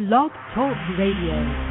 Blog Talk Radio.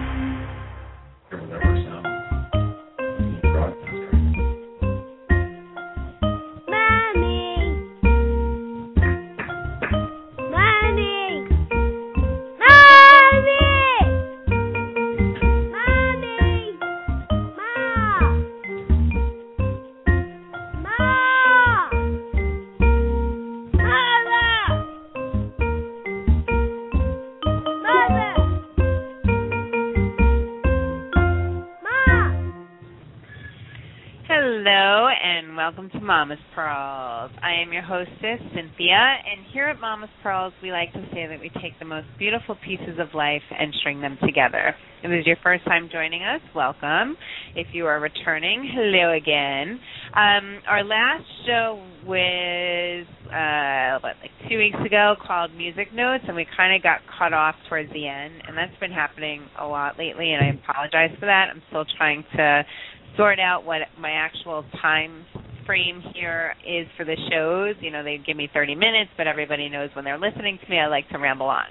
To Mama's Pearls. I am your hostess, Cynthia, and here at Mama's Pearls, we like to say that we take the most beautiful pieces of life and string them together. If this is your first time joining us, welcome. If you are returning, hello again. Um, our last show was uh, what, like two weeks ago called Music Notes, and we kind of got cut off towards the end, and that's been happening a lot lately, and I apologize for that. I'm still trying to sort out what my actual time frame here is for the shows. You know, they give me 30 minutes, but everybody knows when they're listening to me, I like to ramble on.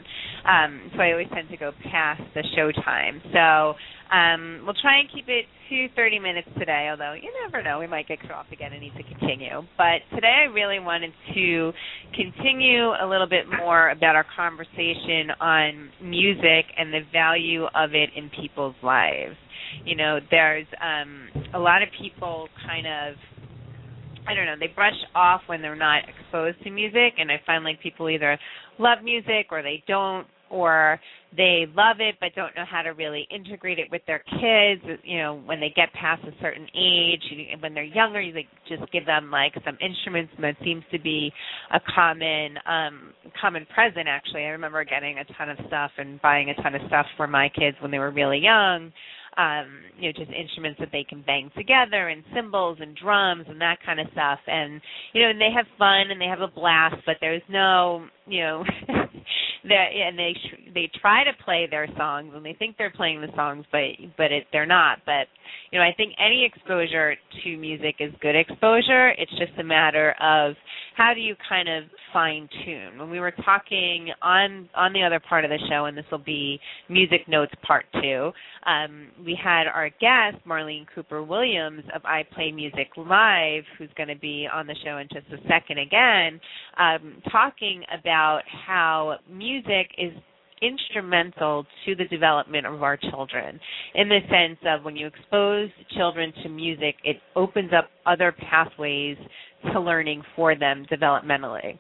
Um, so I always tend to go past the show time. So um, we'll try and keep it to 30 minutes today, although you never know, we might get cut off again and need to continue. But today I really wanted to continue a little bit more about our conversation on music and the value of it in people's lives you know there's um a lot of people kind of I don't know, they brush off when they're not exposed to music and I find like people either love music or they don't or they love it but don't know how to really integrate it with their kids, you know, when they get past a certain age, when they're younger, you like just give them like some instruments and that seems to be a common um common present actually. I remember getting a ton of stuff and buying a ton of stuff for my kids when they were really young um, you know, just instruments that they can bang together and cymbals and drums and that kind of stuff. And you know, and they have fun and they have a blast, but there's no, you know, that and they they try to play their songs and they think they're playing the songs, but but it, they're not. But you know, I think any exposure to music is good exposure. It's just a matter of how do you kind of fine tune. When we were talking on on the other part of the show, and this will be music notes part two, um, we had our guest Marlene Cooper Williams of I Play Music Live, who's going to be on the show in just a second again, um, talking about how music is instrumental to the development of our children in the sense of when you expose children to music it opens up other pathways to learning for them developmentally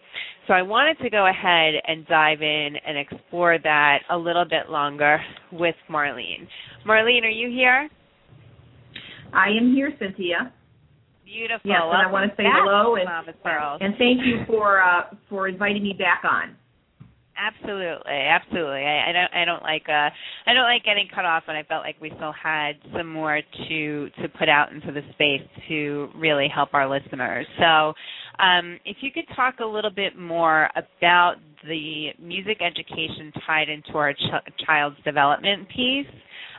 so i wanted to go ahead and dive in and explore that a little bit longer with marlene marlene are you here I am here, Cynthia. beautiful Yes, and I want to say hello and and thank you for uh, for inviting me back on. Absolutely, absolutely. I, I don't I don't like uh I don't like getting cut off and I felt like we still had some more to to put out into the space to really help our listeners. So um if you could talk a little bit more about the music education tied into our ch- child's development piece,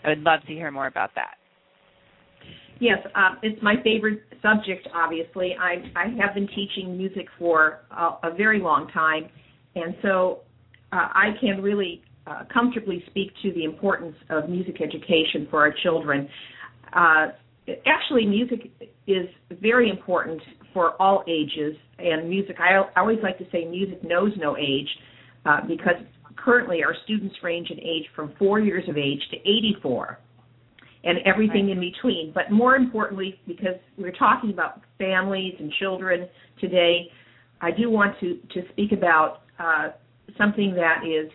I would love to hear more about that. Yes, uh, it's my favorite subject. Obviously, I I have been teaching music for a, a very long time, and so uh, I can really uh, comfortably speak to the importance of music education for our children. Actually, music is very important for all ages, and music. I, I always like to say music knows no age, uh, because currently our students range in age from four years of age to 84 and everything in between. But more importantly, because we're talking about families and children today, I do want to, to speak about uh, something that is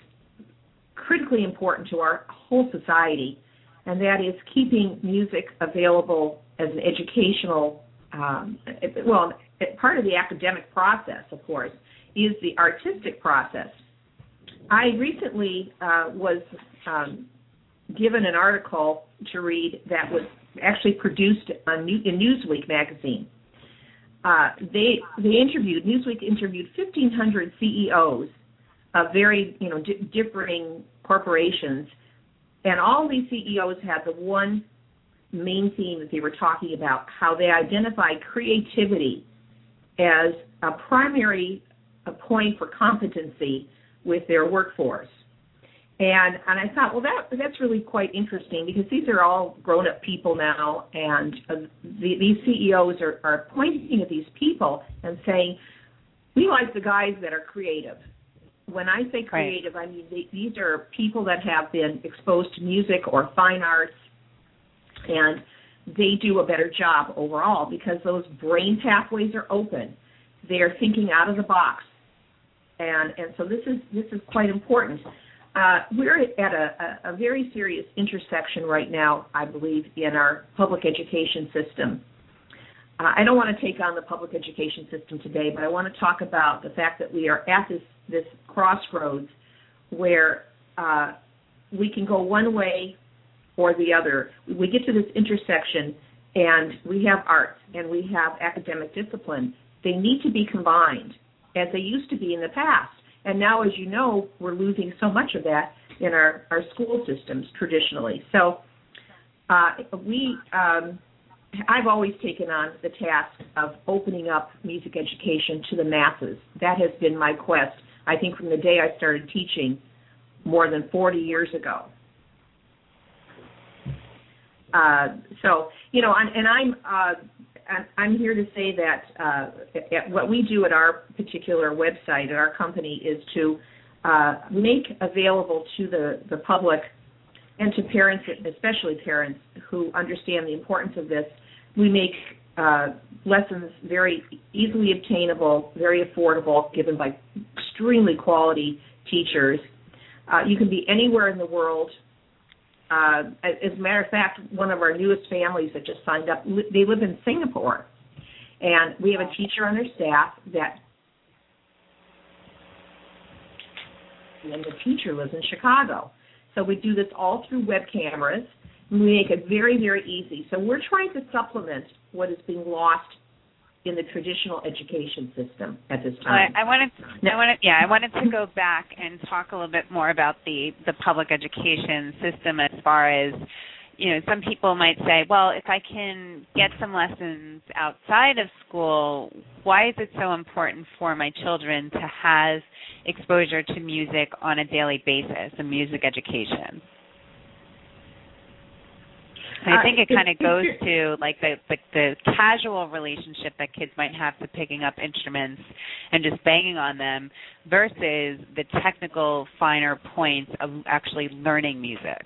critically important to our whole society, and that is keeping music available as an educational, um, well, part of the academic process, of course, is the artistic process. I recently uh, was um, given an article to read that was actually produced on New, in Newsweek magazine. Uh, they they interviewed Newsweek interviewed 1,500 CEOs of very you know di- differing corporations, and all these CEOs had the one main theme that they were talking about how they identified creativity as a primary point for competency with their workforce. And and I thought, well, that that's really quite interesting because these are all grown up people now, and uh, the, these CEOs are, are pointing at these people and saying, we like the guys that are creative. When I say creative, right. I mean they, these are people that have been exposed to music or fine arts, and they do a better job overall because those brain pathways are open. They are thinking out of the box, and and so this is this is quite important. Uh, we're at a, a, a, very serious intersection right now, I believe, in our public education system. Uh, I don't want to take on the public education system today, but I want to talk about the fact that we are at this this crossroads where uh, we can go one way or the other. We get to this intersection, and we have art and we have academic discipline. They need to be combined as they used to be in the past. And now, as you know, we're losing so much of that in our, our school systems traditionally. So uh, we, um, I've always taken on the task of opening up music education to the masses. That has been my quest, I think, from the day I started teaching more than 40 years ago. Uh, so, you know, and, and I'm uh, I'm here to say that uh, what we do at our particular website at our company is to uh, make available to the, the public and to parents, especially parents who understand the importance of this. We make uh, lessons very easily obtainable, very affordable, given by extremely quality teachers. Uh, you can be anywhere in the world uh, as a matter of fact, one of our newest families that just signed up, they live in Singapore, and we have a teacher on their staff that, and the teacher lives in Chicago. So we do this all through web cameras. And we make it very, very easy. So we're trying to supplement what is being lost in the traditional education system at this time. I, I wanted, to, I wanted, yeah, I wanted to go back and talk a little bit more about the the public education system as far as you know, some people might say, well, if I can get some lessons outside of school, why is it so important for my children to have exposure to music on a daily basis, a music education? I think it kind of goes to like the, the the casual relationship that kids might have to picking up instruments and just banging on them versus the technical finer points of actually learning music.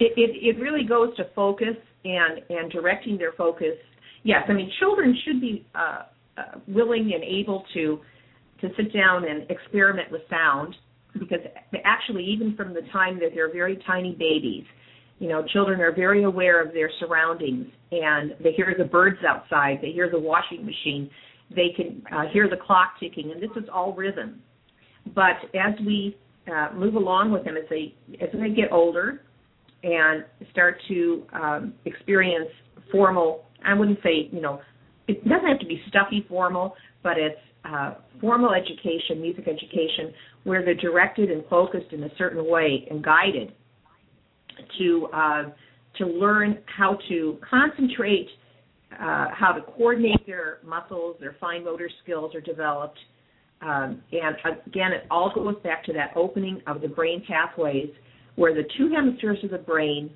It, it, it really goes to focus and and directing their focus. Yes, I mean children should be uh, uh, willing and able to to sit down and experiment with sound because actually even from the time that they're very tiny babies you know, children are very aware of their surroundings and they hear the birds outside, they hear the washing machine, they can uh, hear the clock ticking, and this is all rhythm. But as we uh, move along with them, as they as they get older and start to um, experience formal, I wouldn't say you know, it doesn't have to be stuffy formal, but it's uh, formal education, music education, where they're directed and focused in a certain way and guided to uh, to learn how to concentrate, uh, how to coordinate their muscles, their fine motor skills are developed. Um, and again, it all goes back to that opening of the brain pathways where the two hemispheres of the brain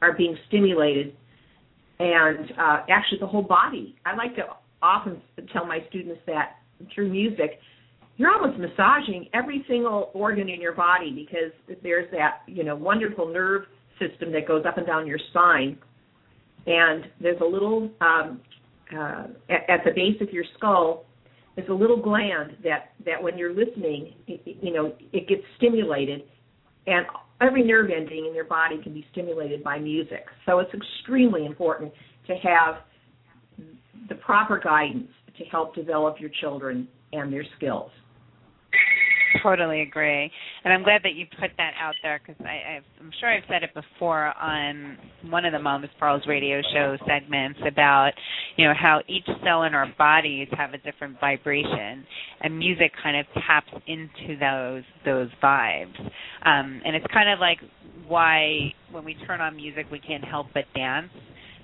are being stimulated and uh, actually the whole body. I like to often tell my students that through music, you're almost massaging every single organ in your body because there's that you know wonderful nerve system that goes up and down your spine. And there's a little, um, uh, at, at the base of your skull, there's a little gland that, that when you're listening, it, you know, it gets stimulated. And every nerve ending in your body can be stimulated by music. So it's extremely important to have the proper guidance to help develop your children and their skills totally agree, and I'm glad that you put that out there because I'm sure I've said it before on one of the Mama's Pearls radio show segments about you know how each cell in our bodies have a different vibration, and music kind of taps into those those vibes, um, and it's kind of like why when we turn on music we can't help but dance.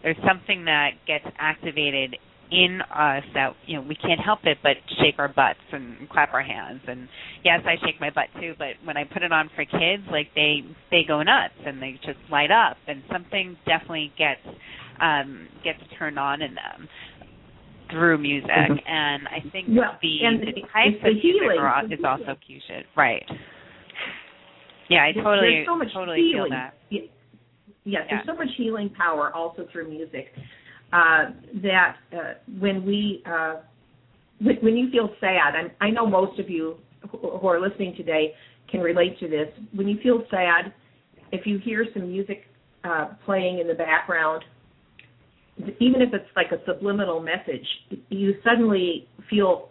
There's something that gets activated in us that you know we can't help it but shake our butts and clap our hands. And yes I shake my butt too but when I put it on for kids like they they go nuts and they just light up and something definitely gets um gets turned on in them through music. Mhm. and I think Well, the, and the types the of music are, is also cute right. Yeah I totally so totally healing. feel that. Ye- Yes, Yeah. there's so much healing power also through music that uh, when we uh, when, you feel sad, and I know most of you who who are listening today can relate to this. When you feel sad, if you hear some music uh, playing in the background, even if it's like a subliminal message, you suddenly feel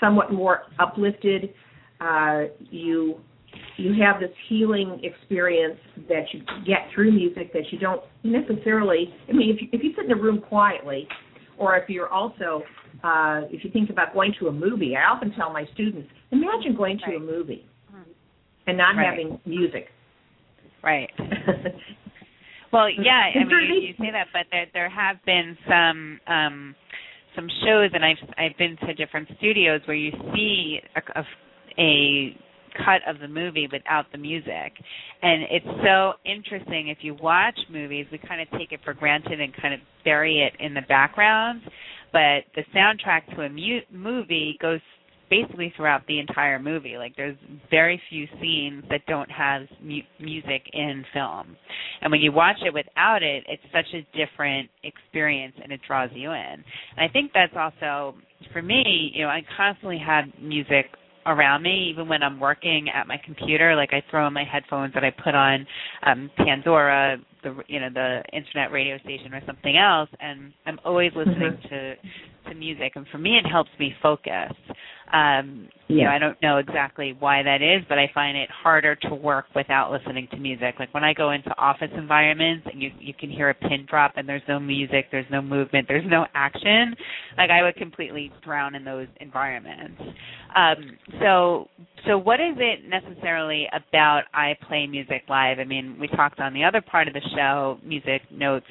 somewhat more uplifted. Uh, you you have this healing experience that you get through music that you don't necessarily. I mean, if you, if you sit in a room quietly, or if you're also uh, if you think about going to a movie, I often tell my students, imagine going to a movie and not Right. having music. right Well, yeah, I mean, you, you say that, but there there have been some um some shows, and I've I've been to different studios where you see a, a, a cut of the movie without the music, and it's so interesting. If you watch movies, we kind of take it for granted and kind of bury it in the background, but the soundtrack to a mu- movie goes basically throughout the entire movie. Like there's very few scenes that don't have mu- music in film. And when you watch it without it, it's such a different experience and it draws you in. And I think that's also for me, you know, I constantly have music around me even when I'm working at my computer like I throw in my headphones that I put on um Pandora the you know the internet radio station or something else and I'm always listening to to music. And for me it helps me focus um you know Yeah. I don't know exactly why that is but I find it harder to work without listening to music. Like when I go into office environments and you you can hear a pin drop and there's no music there's no movement there's no action like I would completely drown in those environments. Um so so what is it necessarily about I play music live? I mean we talked on the other part of the show music notes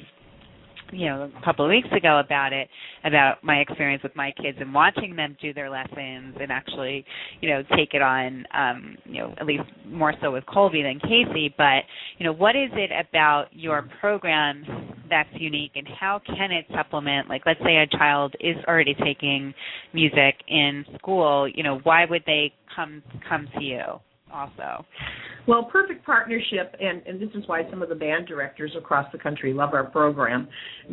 you know a couple of weeks ago about it about my experience with my kids and watching them do their lessons and actually you know take it on um you know at least more so with Colby than Casey. But you know what is it about your program that's unique and how can it supplement like let's say a child is already taking music in school you know why would they come come to you also Well, perfect partnership, and, and this is why some of the band directors across the country love our program,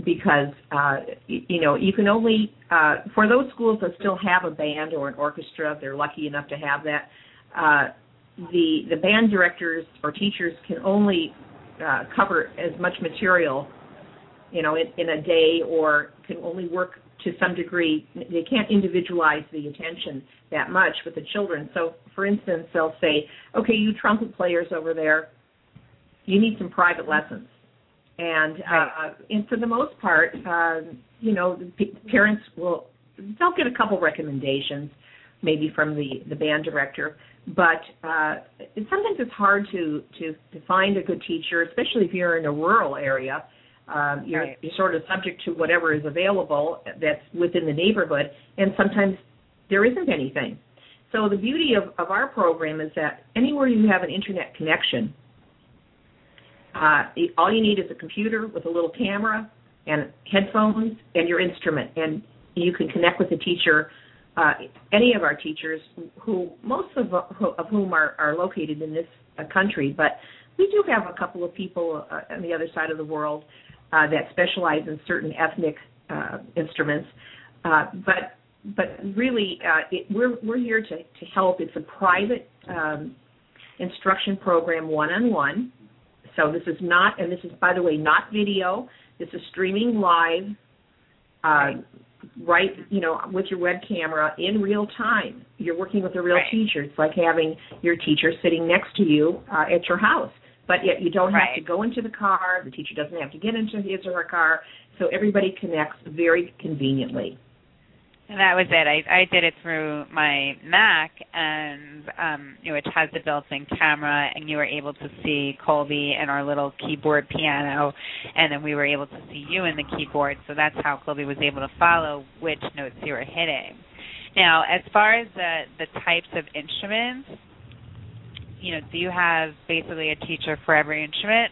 because uh, y- you know you can only uh, for those schools that still have a band or an orchestra, they're lucky enough to have that. Uh, the the band directors or teachers can only uh, cover as much material, you know, in, in a day, or can only work to some degree. They can't individualize the attention that much with the children. So, for instance, they'll say, "Okay, you trumpet players over there, you need some private lessons." And uh, and for the most part, uh, you know, the p- parents will they'll get a couple recommendations, maybe from the the band director. But uh, it, sometimes it's hard to, to to find a good teacher, especially if you're in a rural area. Um, you're, Right. you're sort of subject to whatever is available that's within the neighborhood, and sometimes there isn't anything. So the beauty of, of our program is that anywhere you have an internet connection, uh, all you need is a computer with a little camera and headphones and your instrument, and you can connect with the teacher. Uh, any of our teachers, who most of, of whom are, are located in this uh, country, but we do have a couple of people uh, on the other side of the world uh, that specialize in certain ethnic uh, instruments. Uh, but but really, uh, it, we're we're here to to help. It's a private um, instruction program, one on one. So this is not, and this is by the way not video. This is streaming live, uh, Right. right? You know, with your web camera in real time. You're working with a real Right. teacher. It's like having your teacher sitting next to you uh, at your house. But yet you don't have to go into the car. The teacher doesn't have to get into his or her car. So everybody connects very conveniently. And that was it. I I did it through my Mac, and um, you know, which has the built-in camera, and you were able to see Colby and our little keyboard piano, and then we were able to see you in the keyboard. So that's how Colby was able to follow which notes you were hitting. Now, as far as the the types of instruments, you know, do you have basically a teacher for every instrument?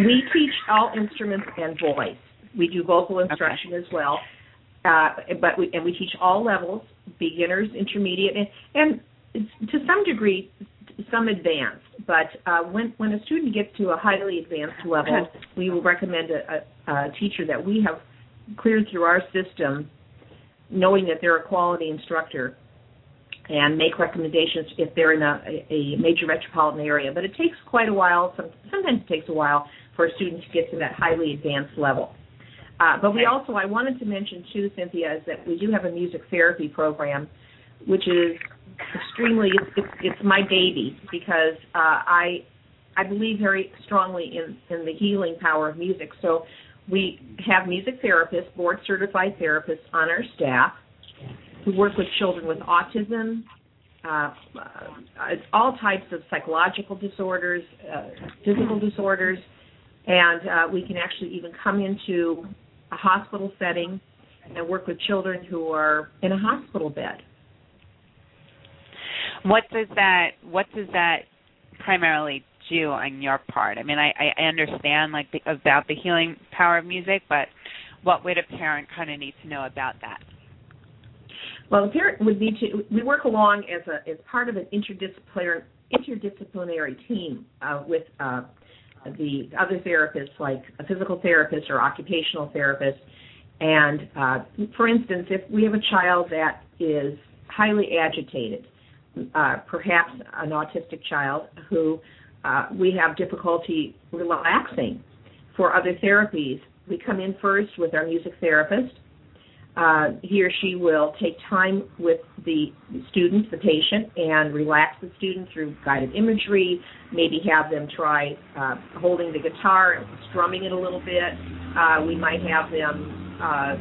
We teach all instruments and voice. We do vocal instruction okay. as well. Uh, but we and we teach all levels, beginners, intermediate, and, and to some degree, some advanced. But uh, when when a student gets to a highly advanced level, we will recommend a, a, a teacher that we have cleared through our system, knowing that they're a quality instructor, and make recommendations if they're in a, a major metropolitan area. But it takes quite a while. Some, sometimes it takes a while for a student to get to that highly advanced level. Uh, but we also, I wanted to mention too, Cynthia, is that we do have a music therapy program, which is extremely, it's, it's, it's my baby because uh, I, I believe very strongly in, in the healing power of music. So we have music therapists, board certified therapists on our staff who work with children with autism, uh, uh, all types of psychological disorders, uh, physical disorders, and uh, we can actually even come into a hospital setting and work with children who are in a hospital bed. What does that What does that primarily do on your part? I mean, I, I understand like the, about the healing power of music, but what would a parent kind of need to know about that? Well, the parent would need to. We work along as a as part of an interdisciplinary interdisciplinary team uh, with uh, the other therapists, like a physical therapist or occupational therapist. And uh, for instance, if we have a child that is highly agitated, uh, perhaps an autistic child who uh, we have difficulty relaxing for other therapies, we come in first with our music therapist uh, he or she will take time with the student, the patient, and relax the student through guided imagery, maybe have them try uh, holding the guitar and strumming it a little bit. Uh, we might have them uh,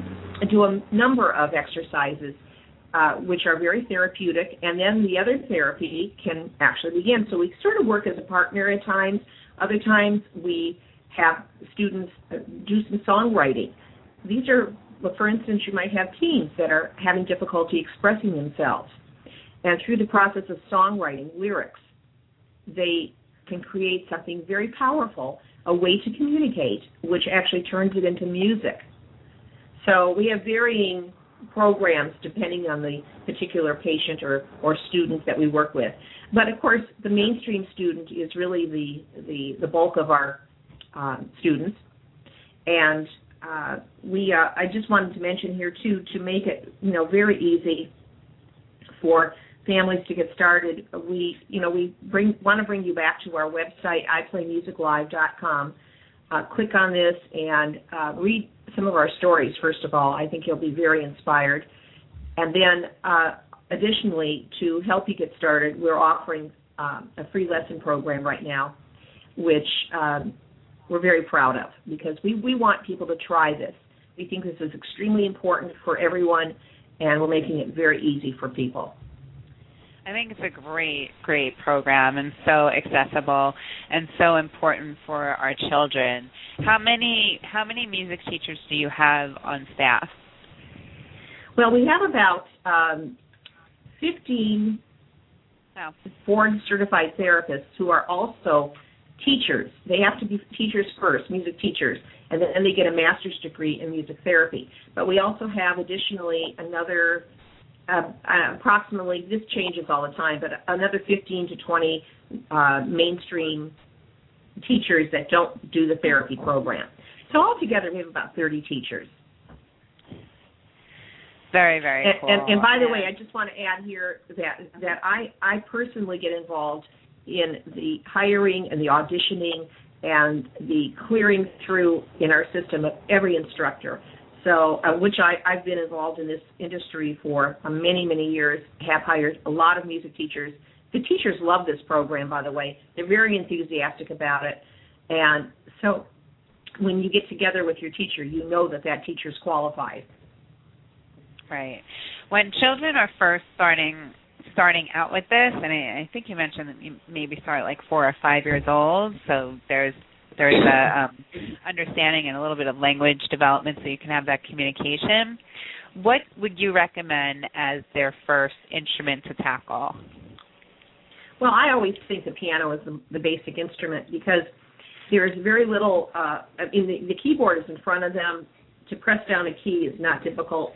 do a number of exercises uh, which are very therapeutic, and then the other therapy can actually begin. So we sort of work as a partner at times. Other times we have students uh, do some songwriting. These are but for instance, you might have teens that are having difficulty expressing themselves. And through the process of songwriting, lyrics, they can create something very powerful, a way to communicate, which actually turns it into music. So we have varying programs depending on the particular patient or, or student that we work with. But of course, the mainstream student is really the, the, the bulk of our um, students. And uh, we uh, I just wanted to mention here too to make it you know very easy for families to get started. We you know we bring want to bring you back to our website iPlayMusicLive.com. Uh, click on this and uh, read some of our stories. First of all, I think you'll be very inspired. And then, uh, additionally, to help you get started, we're offering um, a free lesson program right now, which um, we're very proud of because we, we want people to try this. We think this is extremely important for everyone, and we're making it very easy for people. I think it's a great, great program and so accessible and so important for our children. How many how many music teachers do you have on staff? Well, we have about um, 15 wow. board certified therapists who are also teachers. They have to be teachers first, music teachers, and then they get a master's degree in music therapy. But we also have additionally another uh, uh, approximately this changes all the time, but another 15 to 20 uh, mainstream teachers that don't do the therapy program. So altogether, we have about 30 teachers. Very, very and, cool. And, and by the way, I just want to add here that that I I personally get involved in the hiring and the auditioning and the clearing through in our system of every instructor. So, uh, which I, I've been involved in this industry for uh, many, many years, have hired a lot of music teachers. The teachers love this program, by the way. They're very enthusiastic about it. And so when you get together with your teacher, you know that that teacher's qualified. Right. When children are first starting starting out with this, and I, I think you mentioned that you maybe start like four or five years old, so there's there's a um, understanding and a little bit of language development, so you can have that communication. What would you recommend as their first instrument to tackle? Well, I always think the piano is the, the basic instrument because there's very little. Uh, I mean, the, the keyboard is in front of them. To press down a key is not difficult.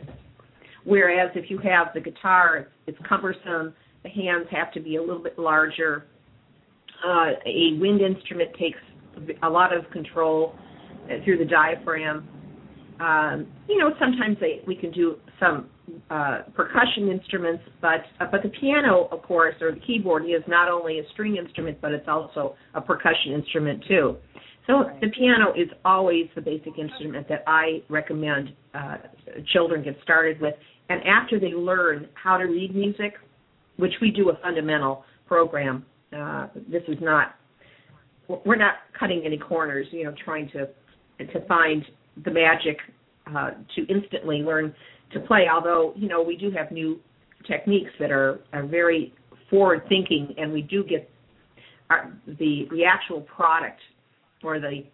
Whereas if you have the guitar, it's cumbersome. The hands have to be a little bit larger. Uh, a wind instrument takes a lot of control uh, through the diaphragm. Um, you know, sometimes they, we can do some uh, percussion instruments, but uh, but the piano, of course, or the keyboard is not only a string instrument, but it's also a percussion instrument too. So right. the piano is always the basic instrument that I recommend uh, children get started with. And after they learn how to read music, which we do a fundamental program, uh, this is not we're not cutting any corners, you know, trying to to find the magic uh, to instantly learn to play. Although you know we do have new techniques that are, are very forward thinking, and we do get our, the the actual product or the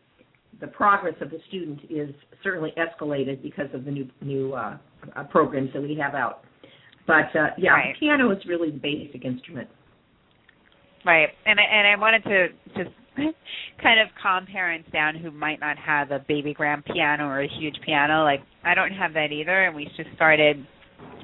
the progress of the student is certainly escalated because of the new new uh, uh, programs that we have out. But uh, yeah, right. piano is really the basic instrument. Right, and I, and I wanted to just kind of calm parents down who might not have a baby grand piano or a huge piano. Like I don't have that either, and we just started.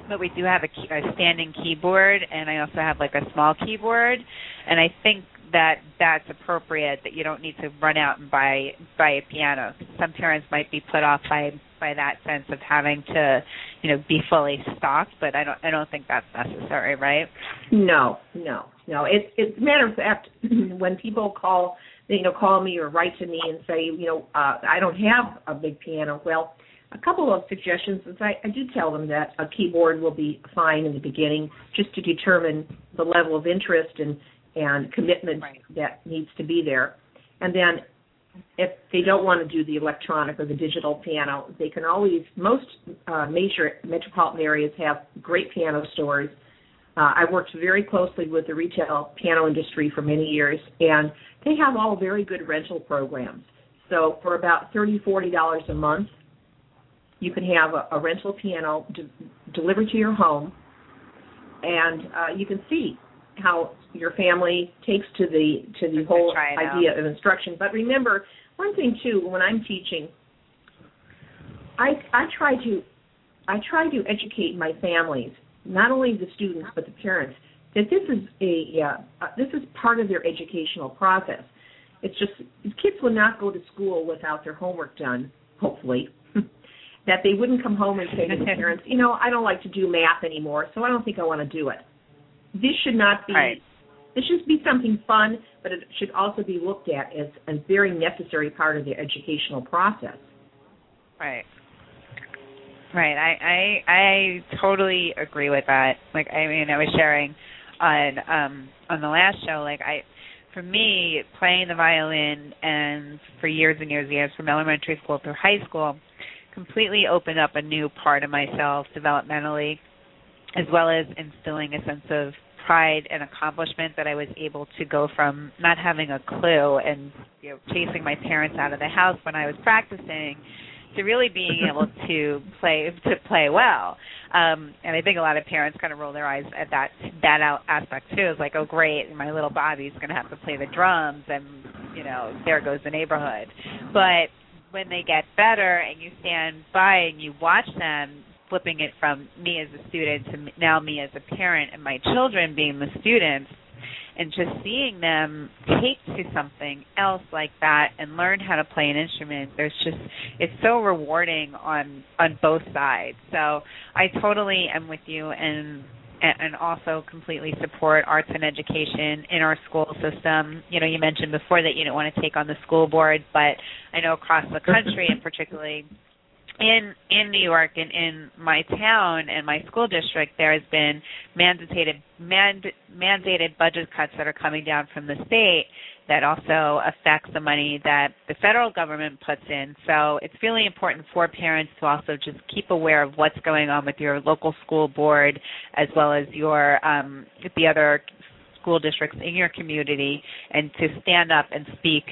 But we do have a, key, a standing keyboard, and I also have like a small keyboard, and I think that that's appropriate. That you don't need to run out and buy buy a piano. Some parents might be put off by by that sense of having to, you know, be fully stocked. But I don't I don't think that's necessary, right? No, no, no. It's it's matter of fact when people call you know call me or write to me and say you know uh, I don't have a big piano. Well, a couple of suggestions is I, I do tell them that a keyboard will be fine in the beginning just to determine the level of interest and and commitment right. that needs to be there. And then if they don't want to do the electronic or the digital piano, they can always most uh, major metropolitan areas have great piano stores. Uh, I worked very closely with the retail piano industry for many years, and they have all very good rental programs. So for about thirty, forty dollars a month, you can have a, a rental piano de- delivered to your home, and uh, you can see how your family takes to the to the whole idea out. of instruction. But remember one thing too, when I'm teaching, I I try to I try to educate my families, not only the students but the parents, that this is a uh, this is part of their educational process. It's just kids will not go to school without their homework done. Hopefully, that they wouldn't come home and say to the parents, you know, I don't like to do math anymore, so I don't think I want to do it. This should not be. Right. This should be something fun, but it should also be looked at as a very necessary part of the educational process. Right. Right. I, I I totally agree with that. Like I mean I was sharing on um on the last show, like I for me, playing the violin and for years and years and years from elementary school through high school completely opened up a new part of myself developmentally as well as instilling a sense of pride and accomplishment that I was able to go from not having a clue and you know chasing my parents out of the house when I was practicing to really being able to play to play well. Um and I think a lot of parents kind of roll their eyes at that that out aspect too. It's like, oh great, my little Bobby's gonna have to play the drums and you know, there goes the neighborhood. But when they get better and you stand by and you watch them flipping it from me as a student to now me as a parent and my children being the students and just seeing them take to something else like that and learn how to play an instrument there's just it's so rewarding on on both sides so i totally am with you and and also completely support arts and education in our school system. You know, you mentioned before that you don't want to take on the school board, but I know across the country and particularly in in New York and in my town and my school district, there has been mandated mand, mandated budget cuts that are coming down from the state that also affects the money that the federal government puts in. So it's really important for parents to also just keep aware of what's going on with your local school board as well as your um, the other school districts in your community and to stand up and speak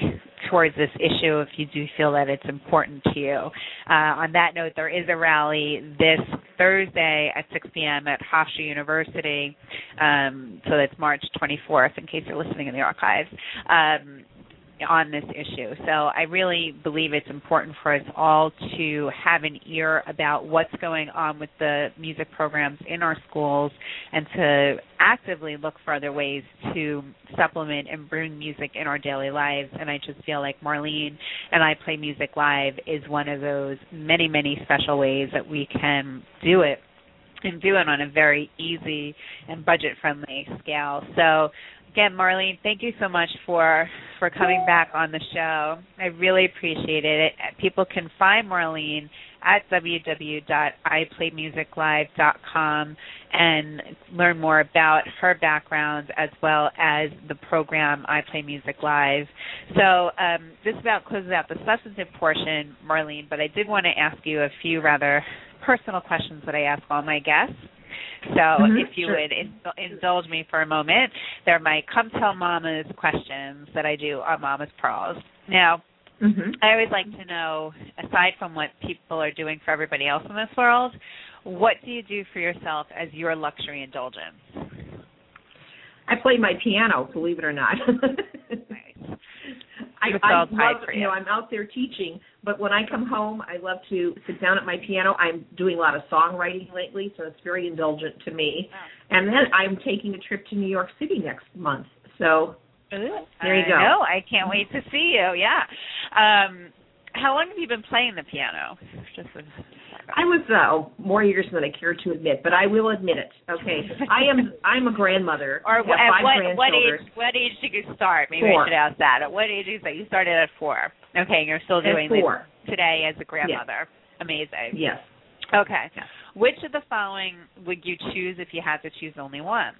towards this issue if you do feel that it's important to you. Uh, on that note, there is a rally this Thursday at 6 p.m. at Hofstra University. Um, so that's March 24th, in case you're listening in the archives. Um, on this issue. So I really believe it's important for us all to have an ear about what's going on with the music programs in our schools and to actively look for other ways to supplement and bring music in our daily lives. And I just feel like Marlene and I Play Music Live is one of those many, many special ways that we can do it and do it on a very easy and budget friendly scale. So again, Marlene, thank you so much for for coming back on the show. I really appreciate it. People can find Marlene at www.iplaymusiclive.com and learn more about her background as well as the program I Play Music Live. So um, this about closes out the substantive portion, Marlene, but I did want to ask you a few rather personal questions that I ask all my guests. So Mhm, if you sure. would in- indulge me for a moment, they're my Come Tell Mamas questions that I do on Mama's Pearls. Now, hmm I always like to know, aside from what people are doing for everybody else in this world, what do you do for yourself as your luxury indulgence? I play my piano, believe it or not. Nice. I, I love, for you you. know, I'm out there teaching, but when I come home, I love to sit down at my piano. I'm doing a lot of songwriting lately, so it's very indulgent to me. And then I'm taking a trip to New York City next month. So Ooh, There you I go. know. I can't wait to see you. Yeah. Um, how long have you been playing the piano? Just a, I was uh, more years than I care to admit, but I will admit it. Okay, I am I'm a grandmother. or at what what age what age did you start? Maybe Four. I should ask that. At what age did you start? You started at four. Okay, you're still doing today as a grandmother. Amazing. Yes. Okay. Yes. Which of the following would you choose if you had to choose only one?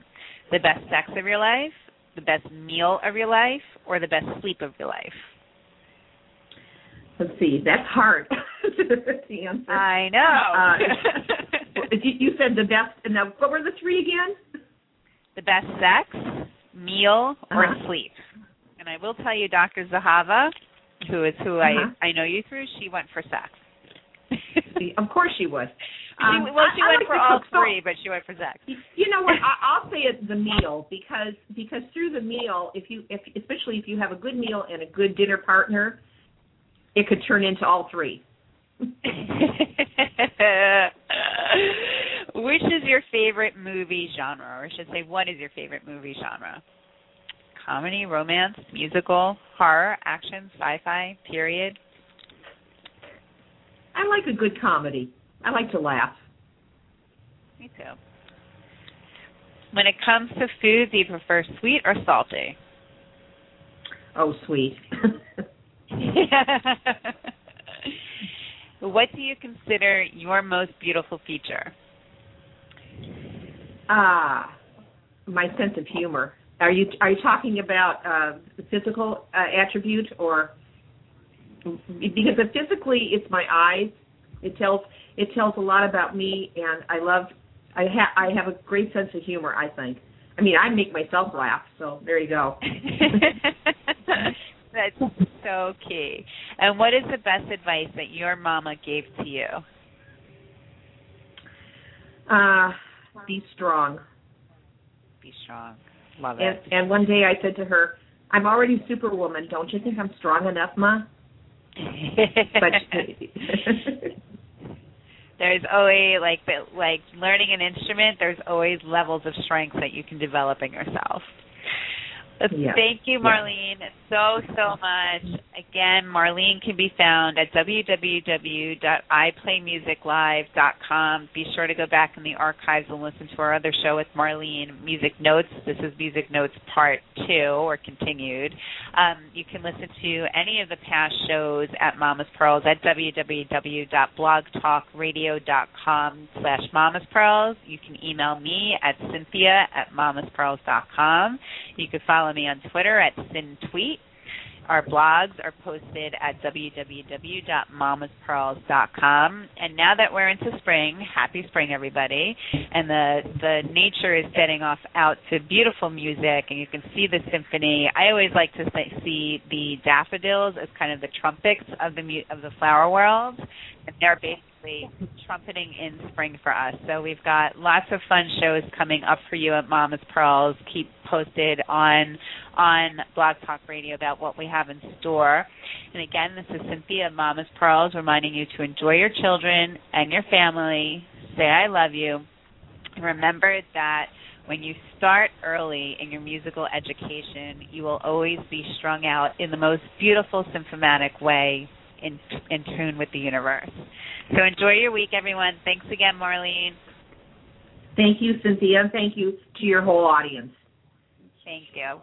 The best sex of your life, the best meal of your life, or the best sleep of your life? Let's see. That's hard to answer. I know. you, you said the best. And now, what were the three again? the best sex, meal, or Uh-huh. sleep. And I will tell you, Dr. Zahava, who is who Uh-huh. I I know you through, she went for sex. Of course she. She, Um, well, she I- I went like for all. Three, but she went for sex. You know what? I, I'll say it's the meal because because through the meal, if you if especially if you have a good meal and a good dinner partner, it could turn into all three. Which is your favorite movie genre? Or I should say, what is your favorite movie genre? Comedy, romance, musical, horror, action, sci-fi, period. I like a good comedy. I like to laugh. Me too. When it comes to food, do you prefer sweet or salty? Oh, sweet. what do you consider your most beautiful feature? Ah, my sense of humor. Are you are you talking about uh, the physical uh, attribute or because physically it's my eyes, it tells it tells a lot about me, and I love I have I have a great sense of humor. I think. I mean, I make myself laugh, so there you go. That's so key. And what is the best advice that your mama gave to you? Uh, be strong. Be strong. Love And, it. and one day I said to her, "I'm already Superwoman. Don't you think I'm strong enough, Ma?" But there's always like like learning an instrument. There's always levels of strength that you can develop in yourself. Yeah. Thank you, Yeah. Marlene, so so much. Again, Marlene can be found at www.iPlayMusicLive.com. Be sure to go back in the archives and listen to our other show with Marlene, Music Notes. This is Music Notes Part 2, or continued. Um, you can listen to any of the past shows at Mama's Pearls at www.blogtalkradio.com slash Mama's Pearls. You can email me at cynthia at mamaspearls.com. You can follow me on Twitter at syntweet. Our blogs are posted at www.mamaspearls.com. And now that we're into spring, happy spring, everybody! And the the nature is setting off out to beautiful music, and you can see the symphony. I always like to see the daffodils as kind of the trumpets of the of the flower world, and they're basically trumpeting in spring for us. So we've got lots of fun shows coming up for you at Mama's Pearls. Keep posted on on Blog Talk Radio about what we have in store. And again, this is Cynthia of Mama's Pearls reminding you to enjoy your children and your family. Say I love you. Remember that when you start early in your musical education, you will always be strung out in the most beautiful symphonic way in in tune with the universe. So enjoy your week, everyone. Thanks again, Marlene. Thank you, Cynthia, thank you to your whole audience. Thank you.